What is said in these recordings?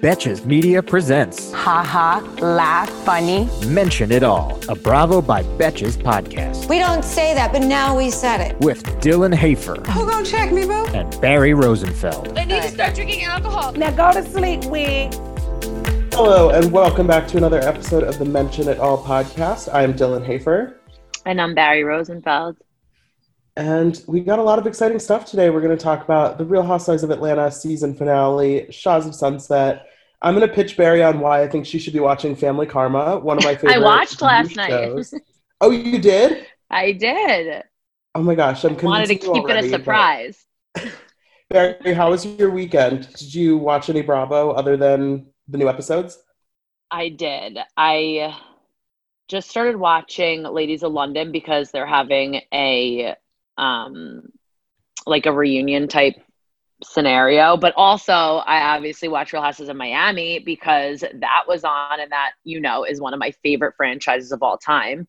Betches Media presents Ha ha, laugh, funny. Mention It All, a Bravo by Betches podcast We don't say that, but now we said it. with Dylan Hafer Who gonna check me, boo? and Barry Rosenfeld. I need to start drinking alcohol. Now go to sleep, wig. Hello, and welcome back to another episode of the Mention It All podcast. I'm Dylan Hafer, And I'm Barry Rosenfeld. And we got a lot of exciting stuff today. We're going to talk about the Real Housewives of Atlanta season finale, Shahs of Sunset. I'm going to pitch Barry on why I think she should be watching Family Karma, one of my favorite. I watched last new night. shows. oh, you did? I did. Oh my gosh, I'm I Wanted to keep it already, a but- surprise. Barry, how was your weekend? Did you watch any Bravo other than the new episodes? I did. I just started watching Ladies of London because they're having a um like a reunion type scenario. But also I obviously watch Real Houses of Miami because that was on and that, you know, is one of my favorite franchises of all time.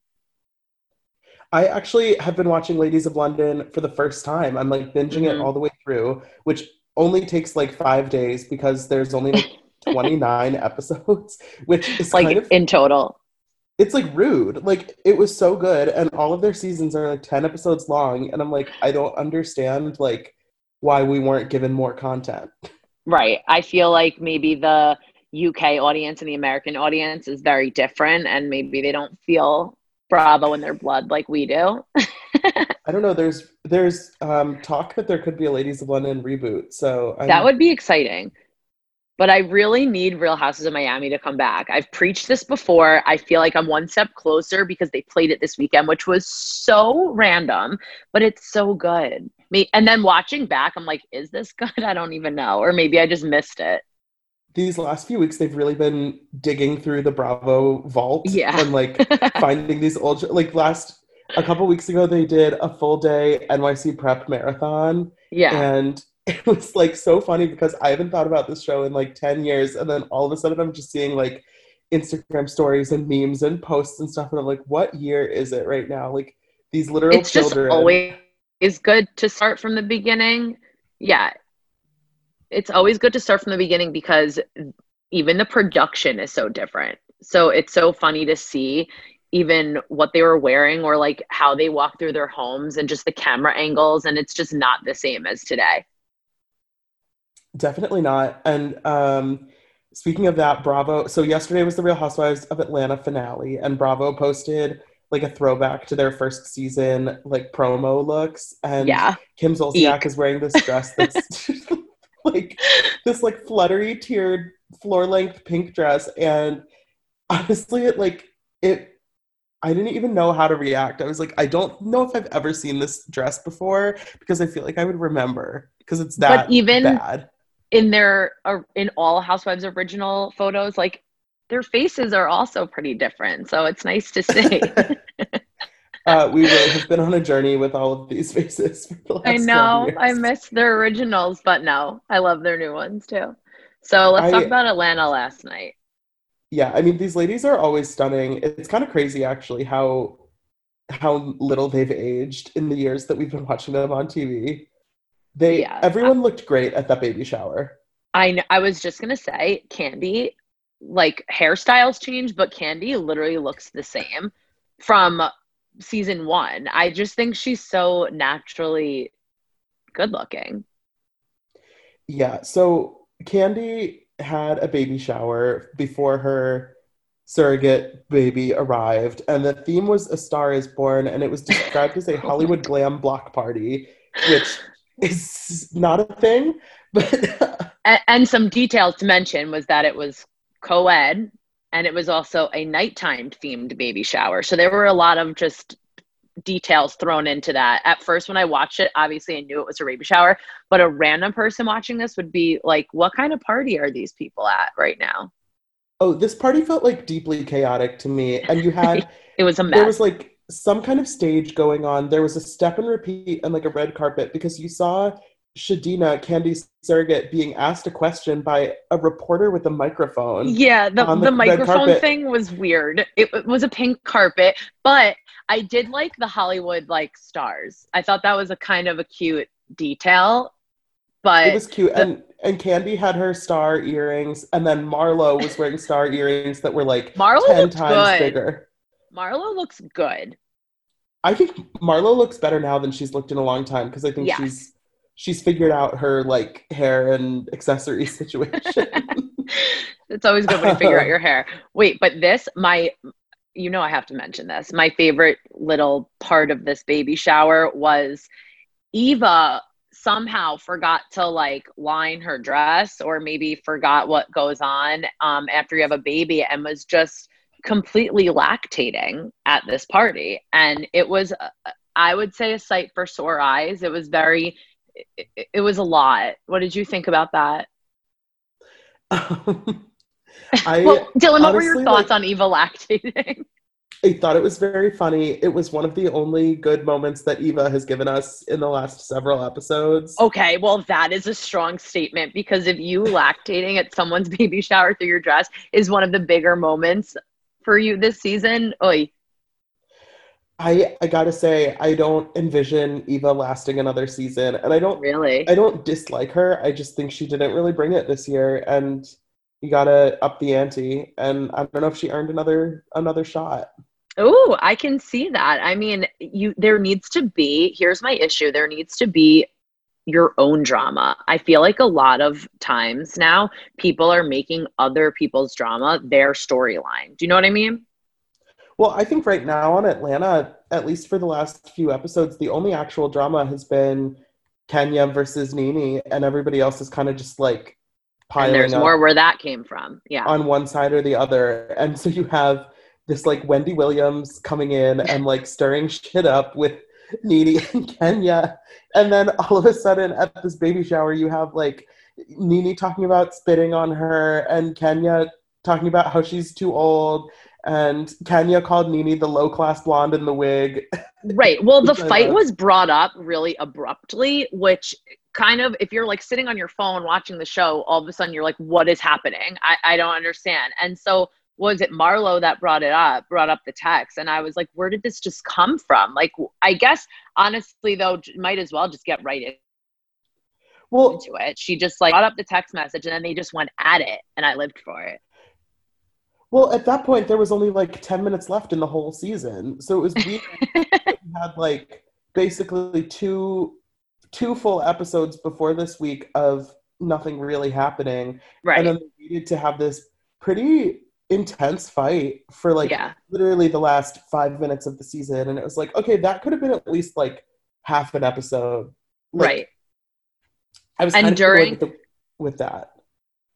I actually have been watching Ladies of London for the first time. I'm like binging it Mhm. all the way through, which only takes like five days because there's only like 29 episodes, which is Like kind of in total. It's like rude. Like it was so good, and all of their seasons are like 10 episodes long, and I'm like, I don't understand like why we weren't given more content. Right. I feel like maybe the UK audience and the American audience is very different, and maybe they don't feel Bravo in their blood like we do. I don't know. There's there's um, talk that there could be a Ladies of London reboot, so I'm, that would be exciting. But I really need Real Houses of Miami to come back. I've preached this before. I feel like I'm one step closer because they played it this weekend, which was so random, but it's so good. Me and then watching back, I'm like, is this good? I don't even know. Or maybe I just missed it. these last few weeks they've really been digging through the Bravo vault Yeah. and like finding these old like last a couple weeks ago they did a full day NYC prep marathon yeah. and it was like so funny because I haven't thought about this show in like 10 years and then all of a sudden I'm just seeing like Instagram stories and memes and posts and stuff and I'm like what year is it right now like these literal it's just children always is good to start from the beginning. Yeah. It's always good to start from the beginning because even the production is so different. So it's so funny to see even what they were wearing or like how they walk through their homes and just the camera angles and it's just not the same as today. Definitely not. And um, speaking of that, Bravo. So yesterday was the Real Housewives of Atlanta finale, and Bravo posted like a throwback to their first season, like promo looks. And Yeah. Kim Zolciak is wearing this dress that's like this like fluttery tiered floor length pink dress, and honestly, it like it. I didn't even know how to react. I was like, I don't know if I've ever seen this dress before because I feel like I would remember because it's that But that even- bad. In their uh, in all Housewives original photos like their faces are also pretty different. So it's nice to see. uh, we really have been on a journey with all of these faces. For the last I know. I miss their originals, but no, I love their new ones too. So let's I- talk about Atlanta last night. Yeah, I mean, these ladies are always stunning. It's kind of crazy, actually, how how little they've aged in the years that we've been watching them on TV. They Yeah. everyone looked great at that baby shower. I kn- I was just gonna say, Kandi, like hairstyles change, but Kandi literally looks the same from season one. I just think she's so naturally good looking. Yeah, so Kandi had a baby shower before her surrogate baby arrived, and the theme was A Star is Born, and it was described as a Hollywood glam block party, which is not a thing, but And, and some details to mention was that it was co-ed and it was also a nighttime themed baby shower. So there were a lot of just details thrown into that. At first, when I watched it, obviously I knew it was a baby shower, but a random person watching this would be like, what kind of party are these people at right now? Oh, this party felt like deeply chaotic to me. And you had it was a mess. There was like some kind of stage going on. There was a step and repeat and like a red carpet because you saw Shadina, Kandi's surrogate, being asked a question by a reporter with a microphone. Yeah, the, the, the microphone thing was weird. It, it, was a pink carpet, but I did like the Hollywood like stars. I thought that was a kind of a cute detail. But it was cute. The, and and Kandi had her star earrings, and then Marlo was wearing star earrings that were like Marlo 10 times good. bigger. Marlo looks good. I think Marlo looks better now than she's looked in a long time because I think yes. she's she's figured out her like hair and accessory situation. it's always good when you figure out your hair. Wait, but this my you know I have to mention this. My favorite little part of this baby shower was Eva somehow forgot to like line her dress or maybe forgot what goes on um, after you have a baby and was just completely lactating at this party. And it was i would say a sight for sore eyes. It was very it, it was a lot. What did you think about that? Um, I, well dylan what were your thoughts like, on eva lactating? I thought it was very funny. It was one of the only good moments that Eva has given us in the last several episodes. Okay, well, that is a strong statement because if you lactating at someone's baby shower through your dress is one of the bigger moments for you this season, oi. I I gotta say I don't envision Eva lasting another season, and I don't really. I don't dislike her. I just think she didn't really bring it this year, and you gotta up the ante. And I don't know if she earned another another shot. Oh, I can see that. I mean, you there needs to be, here's my issue. There needs to be your own drama. I feel like a lot of times now people are making other people's drama their storyline. Do you know what I mean? Well, I think right now on Atlanta, at least for the last few episodes, the only actual drama has been Kenya versus NeNe, and everybody else is kind of just like piling. And there's more where that came from. Yeah. On one side or the other. And so you have this like Wendy Williams coming in and like stirring shit up with NeNe and Kenya. And then all of a sudden at this baby shower, you have like NeNe talking about spitting on her and Kenya talking about how she's too old. And Kenya called NeNe the low class blonde in the wig. Right. Well, the fight uh, was brought up really abruptly, which kind of, if you're like sitting on your phone watching the show, all of a sudden you're like, what is happening? I, I don't understand. And so was it Marlo that brought it up, brought up the text. And I was like, where did this just come from? Like, I guess honestly, though, might as well just get right in. Well, into it. She just like brought up the text message and then they just went at it and I lived for it. Well, at that point, there was only like 10 minutes left in the whole season. So it was weird. we had like basically two two full episodes before this week of nothing really happening. Right. And then we needed to have this pretty intense fight for like yeah. literally the last five minutes of the season. And it was like okay that could have been at least like half an episode. Like, right. I was and during with, the, with that.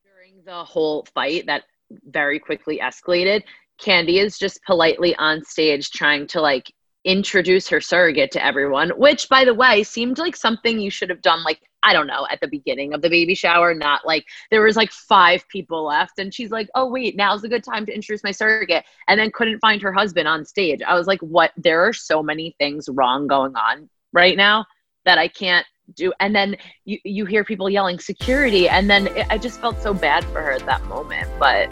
During the whole fight that very quickly escalated Kandi is just politely on stage trying to like introduce her surrogate to everyone, which by the way seemed like something you should have done like I don't know, at the beginning of the baby shower, not like there was like five people left and she's like, "Oh wait, now's a good time to introduce my surrogate." And then couldn't find her husband on stage. I was like, "What? There are so many things wrong going on right now that I can't do." And then you you hear people yelling security and then it, I just felt so bad for her at that moment, but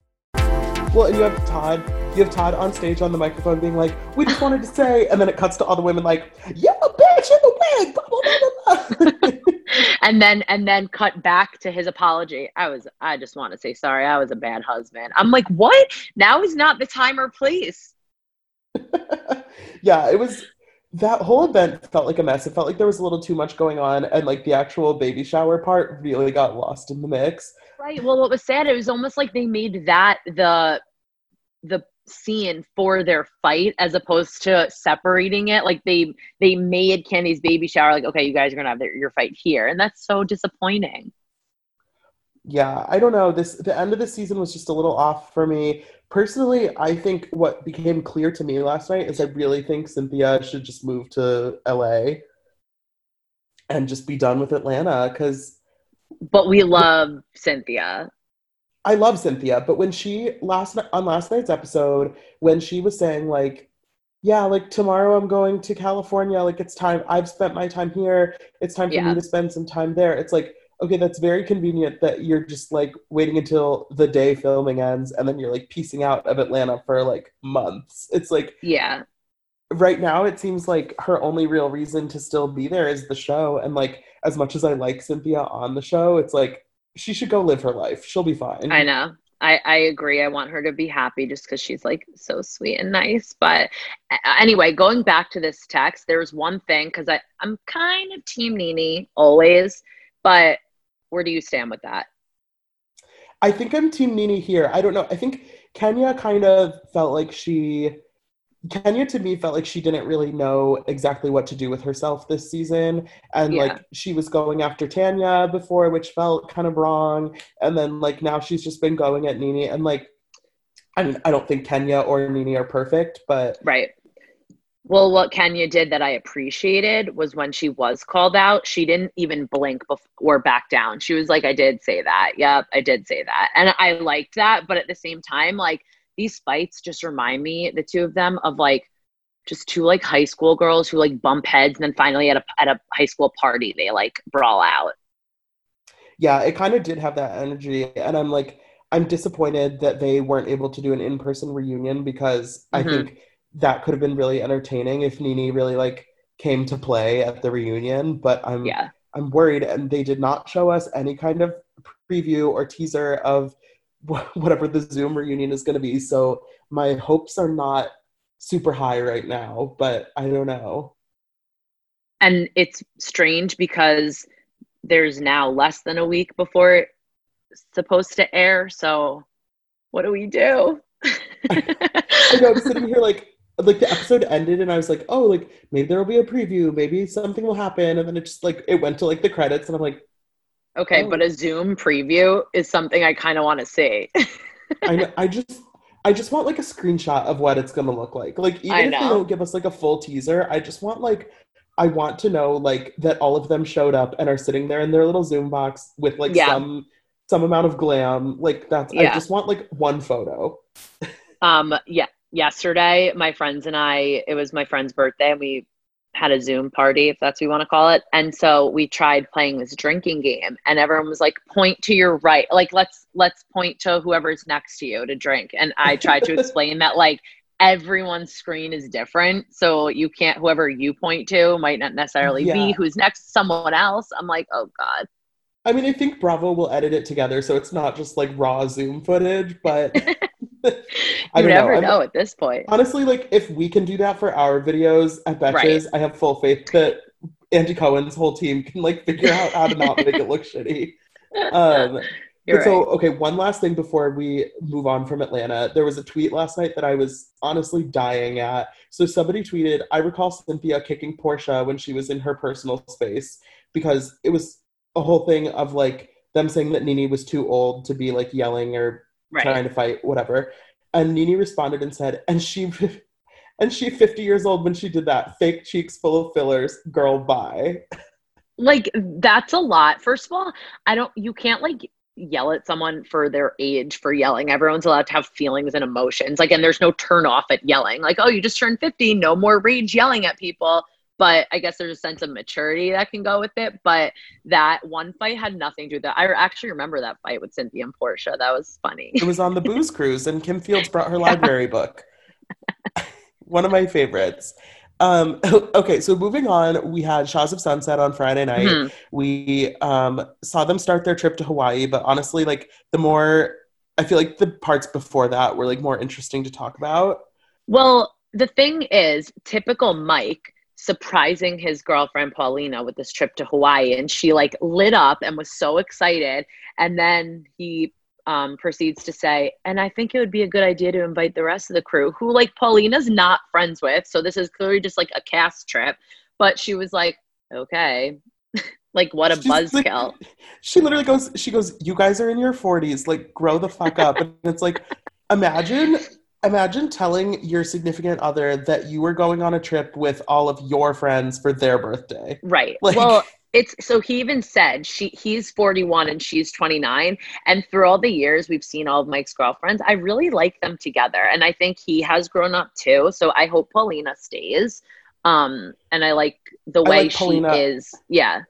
Well, and you have Todd. You have Todd on stage on the microphone being like, "We just wanted to say," and then it cuts to all the women like, "Yeah, bitch in the wig." Blah, blah, blah, blah, blah. and then and then cut back to his apology. I was I just want to say sorry. I was a bad husband. I'm like, what? Now is not the time or place. yeah, it was. That whole event felt like a mess. It felt like there was a little too much going on, and like the actual baby shower part really got lost in the mix. Right. Well, what was sad, it was almost like they made that the the scene for their fight as opposed to separating it. Like they they made Kandi's baby shower like, okay, you guys are gonna have their, your fight here, and that's so disappointing. Yeah, I don't know. This the end of the season was just a little off for me. Personally, I think what became clear to me last night is I really think Cynthia should just move to LA and just be done with Atlanta because But we love Cynthia. I love Cynthia, but when she last on last night's episode, when she was saying like, yeah, like tomorrow I'm going to California, like it's time I've spent my time here, it's time for Yeah. me to spend some time there. It's like, okay, that's very convenient that you're just like waiting until the day filming ends and then you're like piecing out of Atlanta for like months. It's like Yeah. Right now it seems like her only real reason to still be there is the show and like as much as I like Cynthia on the show, it's like she should go live her life. She'll be fine. I know. I, I agree. I want her to be happy just because she's like so sweet and nice. But anyway, going back to this text, there's one thing because I'm kind of Team NeNe always, but where do you stand with that? I think I'm Team NeNe here. I don't know. I think Kenya kind of felt like she, Kenya to me felt like she didn't really know exactly what to do with herself this season. And Yeah. like she was going after Tanya before, which felt kind of wrong. And then like now she's just been going at NeNe. And like, I mean, I don't think Kenya or NeNe are perfect, but Right. Well, what Kenya did that I appreciated was when she was called out, she didn't even blink bef- or back down. She was like, I did say that. Yep, I did say that. And I liked that. But at the same time, like these fights just remind me, the two of them, of like just two like high school girls who like bump heads and then finally at a, at a high school party, they like brawl out. yeah, it kind of did have that energy. And I'm like, I'm disappointed that they weren't able to do an in person reunion because I Mhm. think that could have been really entertaining if NeNe really like came to play at the reunion. But I'm Yeah. I'm worried, and they did not show us any kind of preview or teaser of whatever the Zoom reunion is going to be. So my hopes are not super high right now, but I don't know. And it's strange because there's now less than a week before it's supposed to air. So what do we do? I know, I'm sitting here like like the episode ended and I was like, oh, like maybe there will be a preview, maybe something will happen, and then it just like it went to like the credits, and I'm like, okay, Oh. but a Zoom preview is something I kind of want to see. I know, I just I just want like a screenshot of what it's gonna look like. Like even if they don't give us like a full teaser, I just want like I want to know like that all of them showed up and are sitting there in their little Zoom box with like Yeah. some some amount of glam. Like that's yeah. I just want like one photo. um, yeah, yesterday, my friends and I, it was my friend's birthday, and we had a Zoom party, if that's what you want to call it. And so we tried playing this drinking game, and everyone was like, "Point to your right, like let's let's point to whoever's next to you to drink." And I tried to explain that like everyone's screen is different, so you can't whoever you point to might not necessarily Yeah. be who's next to someone else. I'm like, oh god. I mean, I think Bravo will edit it together so it's not just like raw Zoom footage, but I you never I'm- know at this point. Honestly, like if we can do that for our videos at Betches, I have full faith that Andy Cohen's whole team can like figure out how to not make it look shitty. Um, but so, right. okay, one last thing before we move on from Atlanta. There was a tweet last night that I was honestly dying at. So somebody tweeted, I recall Cynthia kicking Portia when she was in her personal space because it was a whole thing of like them saying that NeNe was too old to be like yelling or Right. trying to fight, whatever. And NeNe responded and said, and she and she 50 years old when she did that. Fake cheeks full of fillers, girl bye. like that's a lot first of all i don't you can't like yell at someone for their age for yelling everyone's allowed to have feelings and emotions like and there's no turn off at yelling like oh you just turned 50 no more rage yelling at people but i guess there's a sense of maturity that can go with it but that one fight had nothing to do with that i actually remember that fight with cynthia and portia that was funny It was on the booze cruise, and Kim Fields brought her library book. One of my favorites. Um, okay, so moving on, we had Shahs of Sunset on Friday night. Mhm. We um, saw them start their trip to Hawaii, but honestly, like the more I feel like the parts before that were like more interesting to talk about. Well, the thing is, typical Mike surprising his girlfriend Paulina with this trip to Hawaii, and she like lit up and was so excited. And then he um, proceeds to say, and I think it would be a good idea to invite the rest of the crew, who like Paulina's not friends with. So this is clearly just like a cast trip. But she was like, okay. like, what a She's like- buzzkill. she literally goes, she goes, "You guys are in your forties, like grow the fuck up." and it's like, imagine, imagine telling your significant other that you were going on a trip with all of your friends for their birthday. Right. Like- well, it's so he even said she he's 41 and she's 29 and through all the years we've seen all of Mike's girlfriends I really like them together and I think he has grown up too so I hope Paulina stays um and I like the way like she is yeah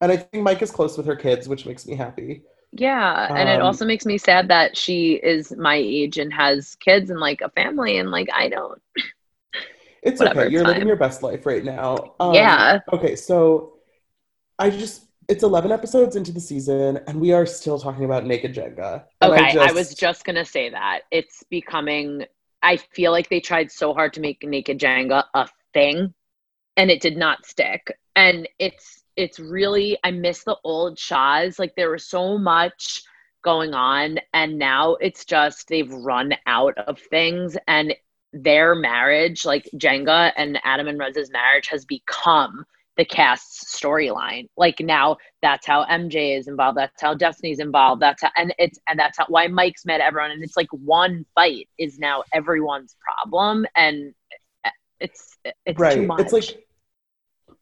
And I think Mike is close with her kids, which makes me happy. Yeah and it Um, also makes me sad that she is my age and has kids and like a family and like I don't It's Whatever, okay. You're living fine. your best life right now. Um, yeah Okay, so I just it's 11 episodes into the season, and we are still talking about Naked Jenga. And Okay, I, just- was just gonna say that it's becoming. I feel like they tried so hard to make Naked Jenga a thing, and it did not stick. And it's it's really I miss the old Shahs. Like there was so much going on, and now it's just they've run out of things, and their marriage, like Jenga and Adam and Rez's marriage, has become the cast's storyline. Like now that's how MJ is involved. That's how Destiny's involved. That's how, and it's, and that's how, why Mike's met everyone. And it's like one fight is now everyone's problem. And it's, it's right. too much. It's like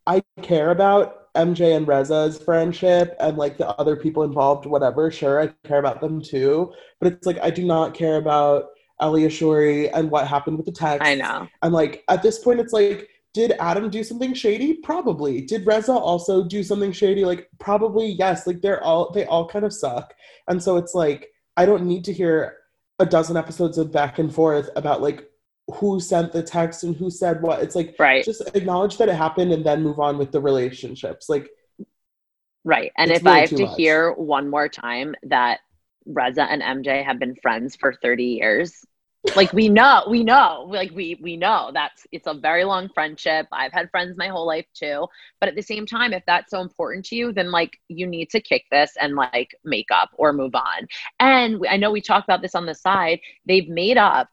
I care about MJ and Reza's friendship and like the other people involved, whatever. Sure, I care about them too, but it's like I do not care about Ali Ashuri and what happened with the text. I know. And like at this point, it's like, did Adam do something shady? Probably. Did Reza also do something shady? Like probably yes. Like they're all they all kind of suck. And so it's like I don't need to hear a dozen episodes of back and forth about like who sent the text and who said what. It's like Right. just acknowledge that it happened and then move on with the relationships. Like Right. And if I really have to much. hear one more time that Reza and MJ have been friends for 30 years, like we know, we know, like we we know that's it's a very long friendship. I've had friends my whole life too. But at the same time, if that's so important to you, then like you need to kick this and like make up or move on. And we- I know we talked about this on the side. They've made up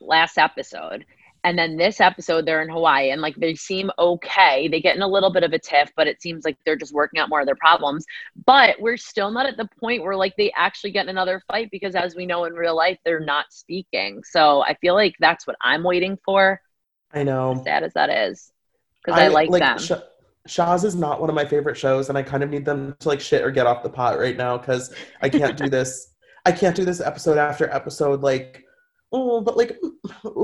last episode. And then this episode, they're in Hawaii and like they seem okay. They get in a little bit of a tiff, but it seems like they're just working out more of their problems. But we're still not at the point where like they actually get in another fight because, as we know in real life, they're not speaking. So I feel like that's what I'm waiting for, I know. As sad as that is, because I, like, them. Sh- Shahs is not one of my favorite shows, and I kind of need them to like shit or get off the pot right now because I can't do this. I can't do this episode after episode. Like, oh, but like,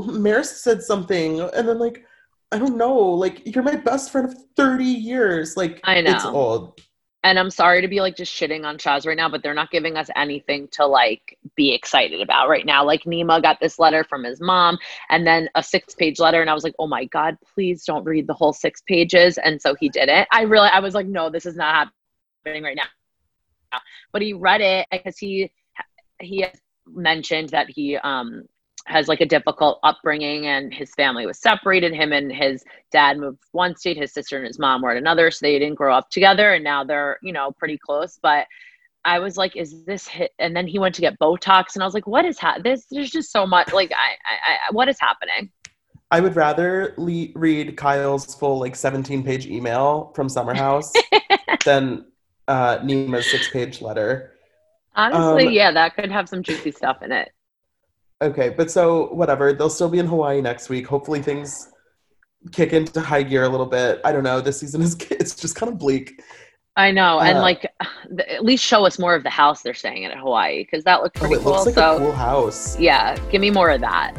Maris said something, and then like, I don't know. Like, you're my best friend of thirty years. Like, I know it's old. and I'm sorry to be like just shitting on Shahs right now, but they're not giving us anything to like be excited about right now. Like Nima got this letter from his mom and then a six page letter. And I was like, oh my God, please don't read the whole six pages. And so he didn't. I really, I was like, no, this is not happening right now. But he read it because he, he mentioned that he um has like a difficult upbringing and his family was separated him and his dad moved one state his sister and his mom were at another so they didn't grow up together and now they're you know pretty close but I was like, is this hit? And then he went to get Botox, and I was like, what is ha- this? There's just so much. Like, I, I, I what is happening? I would rather le- read Kyle's full like 17 page email from Summer House than uh, Nima's six page letter. Honestly, Um, yeah, that could have some juicy stuff in it. Okay, but so whatever. They'll still be in Hawaii next week. Hopefully things kick into high gear a little bit. I don't know. This season is it's just kind of bleak. I know, and Uh, like, th- at least show us more of the house they're staying in at Hawaii because that looked Oh, pretty it cool. looks like so, a cool house. yeah, give me more of that.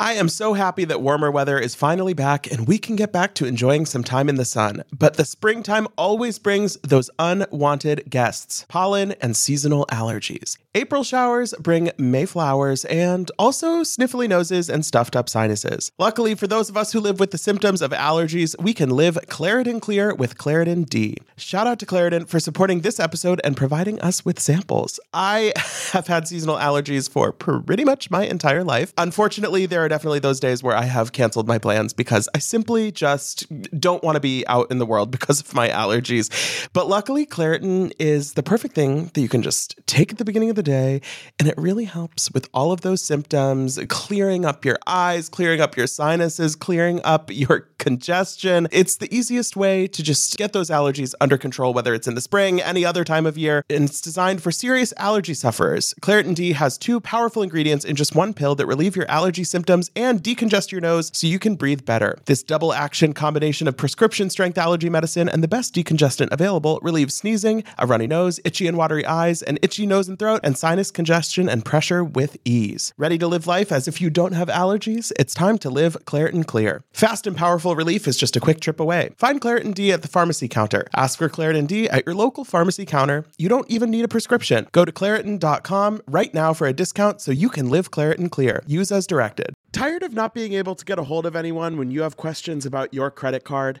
I am so happy that warmer weather is finally back and we can get back to enjoying some time in the sun. But the springtime always brings those unwanted guests pollen and seasonal allergies. April showers bring May flowers and also sniffly noses and stuffed up sinuses. Luckily, for those of us who live with the symptoms of allergies, we can live Claritin Clear with Claritin D. Shout out to Claritin for supporting this episode and providing us with samples. I have had seasonal allergies for pretty much my entire life. Unfortunately, there are definitely those days where I have canceled my plans because I simply just don't want to be out in the world because of my allergies. But luckily, Claritin is the perfect thing that you can just take at the beginning of the day, and it really helps with all of those symptoms, clearing up your eyes, clearing up your sinuses, clearing up your congestion. It's the easiest way to just get those allergies under control, whether it's in the spring, any other time of year, and it's designed for serious allergy sufferers. Claritin D has two powerful ingredients in just one pill that relieve your allergy symptoms and decongest your nose so you can breathe better. This double action combination of prescription strength allergy medicine and the best decongestant available relieves sneezing, a runny nose, itchy and watery eyes, an itchy nose and throat, and sinus congestion and pressure with ease. Ready to live life as if you don't have allergies? It's time to live Claritin Clear. Fast and powerful relief is just a quick trip away. Find Claritin D at the pharmacy counter. Ask for Claritin D at your local pharmacy counter. You don't even need a prescription. Go to Claritin.com right now for a discount so you can live Claritin Clear. Use as directed. Tired of not being able to get a hold of anyone when you have questions about your credit card?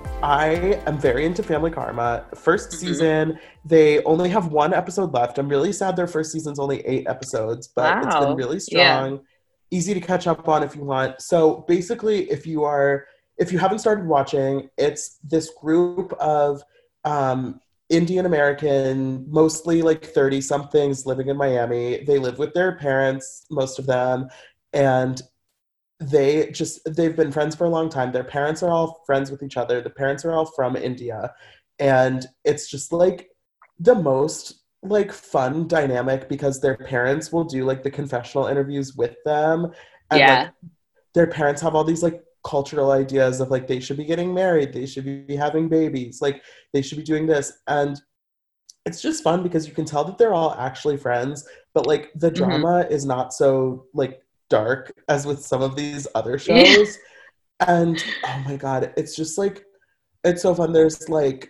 I am very into Family Karma. 1st season, they only have one episode left. I'm really sad their first season's only eight episodes, but it's been Wow. really Yeah. strong. Easy to catch up on if you want. So basically, if you are if you haven't started watching, it's this group of um, Indian American, mostly like 30 somethings living in Miami. They live with their parents, most of them, and they just they've been friends for a long time. Their parents are all friends with each other. The parents are all from India. And it's just like the most like fun dynamic because their parents will do like the confessional interviews with them. And Yeah. like their parents have all these like cultural ideas of like they should be getting married, they should be having babies, like they should be doing this. And it's just fun because you can tell that they're all actually friends, but like the Mhm. drama is not so like dark as with some of these other shows. and oh my god, it's just like it's so fun. There's like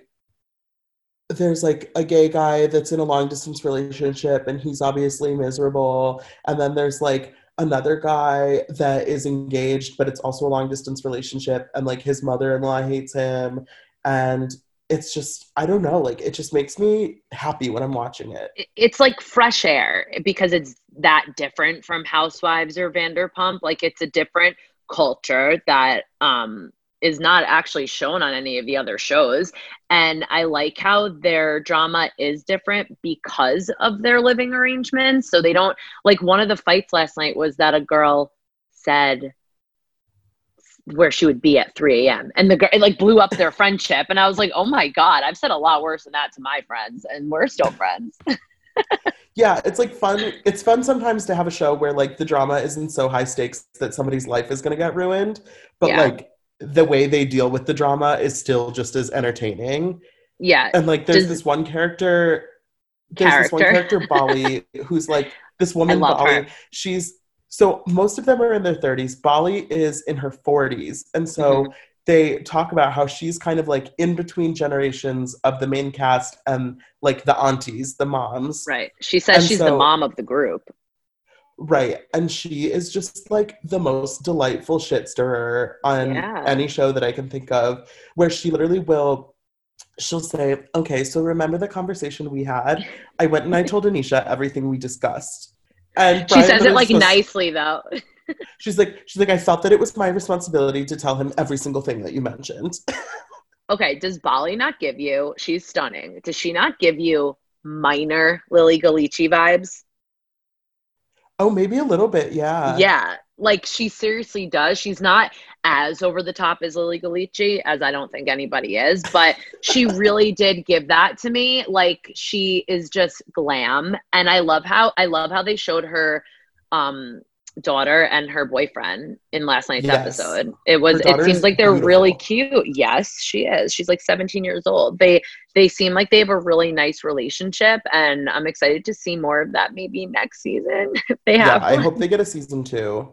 there's like a gay guy that's in a long distance relationship and he's obviously miserable. And then there's like another guy that is engaged, but it's also a long distance relationship, and like his mother in law hates him. And it's just, I don't know, like it just makes me happy when I'm watching it. it- it's like fresh air because it's that different from Housewives or Vanderpump. Like it's a different culture that um is not actually shown on any of the other shows. And I like how their drama is different because of their living arrangements. So they don't like one of the fights last night was that a girl said where she would be at 3 a.m. and the girl it like blew up their friendship. And I was like, oh my God, I've said a lot worse than that to my friends, and we're still friends. Yeah, it's like fun. It's fun sometimes to have a show where like the drama isn't so high stakes that somebody's life is going to get ruined, but Yeah. like the way they deal with the drama is still just as entertaining. yeah. And like there's Does- this one character there's this one Character. character, Bali, who's like this woman, Bali. her. She's so most of them are in their 30s. Bali is in her 40s. And so Mm-hmm. they talk about how she's kind of like in between generations of the main cast and like the aunties, the moms. Right. She says And she's the mom of the group. Right. And she is just like the most delightful shit stirrer on Yeah. any show that I can think of, where she literally will, she'll say, Okay, so remember the conversation we had? I went and I told Anisha everything we discussed. And She Brian says it like supposed- nicely though. She's like, she's like, I felt that it was my responsibility to tell him every single thing that you mentioned. okay, does Bali not give you? She's stunning. Does she not give you minor Lilly Ghalichi vibes? oh, maybe a little bit, yeah. yeah, like she seriously does. She's not as over the top as Lilly Ghalichi, as I don't think anybody is, but she really did give that to me. Like she is just glam, and I love how I love how they showed her um daughter and her boyfriend in last night's Yes. episode. It was it seems like they're really cute. Yes, she is. She's like 17 years old. They they seem like they have a really nice relationship and I'm excited to see more of that maybe next season if they Yeah, have I hope they get a season two.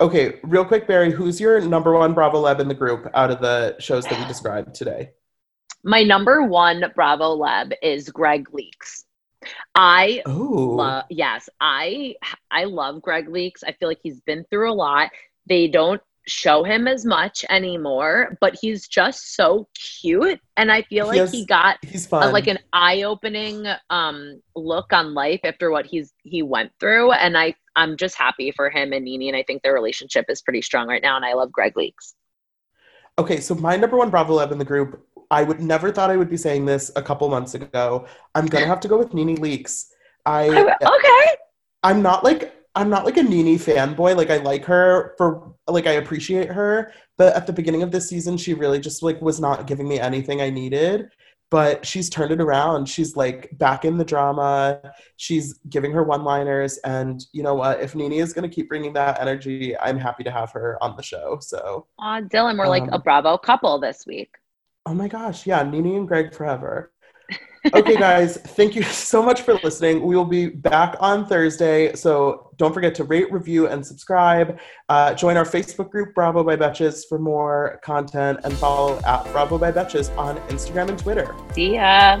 Okay, real quick, Barry, who's your number one Bravo Lab in the group out of the shows that we described today? My number one Bravo Lab is Greg Leakes. I Oh, love yes, I I love Greg Leakes. I feel like he's been through a lot. They don't show him as much anymore, but he's just so cute. And I feel like he got he's a, like an eye-opening um look on life after what he's he went through. And I I'm just happy for him and NeNe. And I think their relationship is pretty strong right now. And I love Greg Leakes. Okay, so my number one Bravo Lab in the group, I would never thought I would be saying this a couple months ago. I'm gonna have to go with NeNe Leakes. I okay. I'm not like I'm not like a Nene fanboy. Like I like her for like I appreciate her, but at the beginning of this season, she really just like was not giving me anything I needed. But she's turned it around. She's like back in the drama. She's giving her one-liners, and you know what? If Nene is gonna keep bringing that energy, I'm happy to have her on the show. So, Aw, Dylan, we're like Um, a Bravo couple this week. oh my gosh, yeah, Nene and Greg forever. Okay, guys, thank you so much for listening. We will be back on Thursday. So don't forget to rate, review, and subscribe. Uh, join our Facebook group, Bravo by Betches, for more content and follow at Bravo by Betches on Instagram and Twitter. See ya.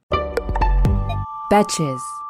Betches.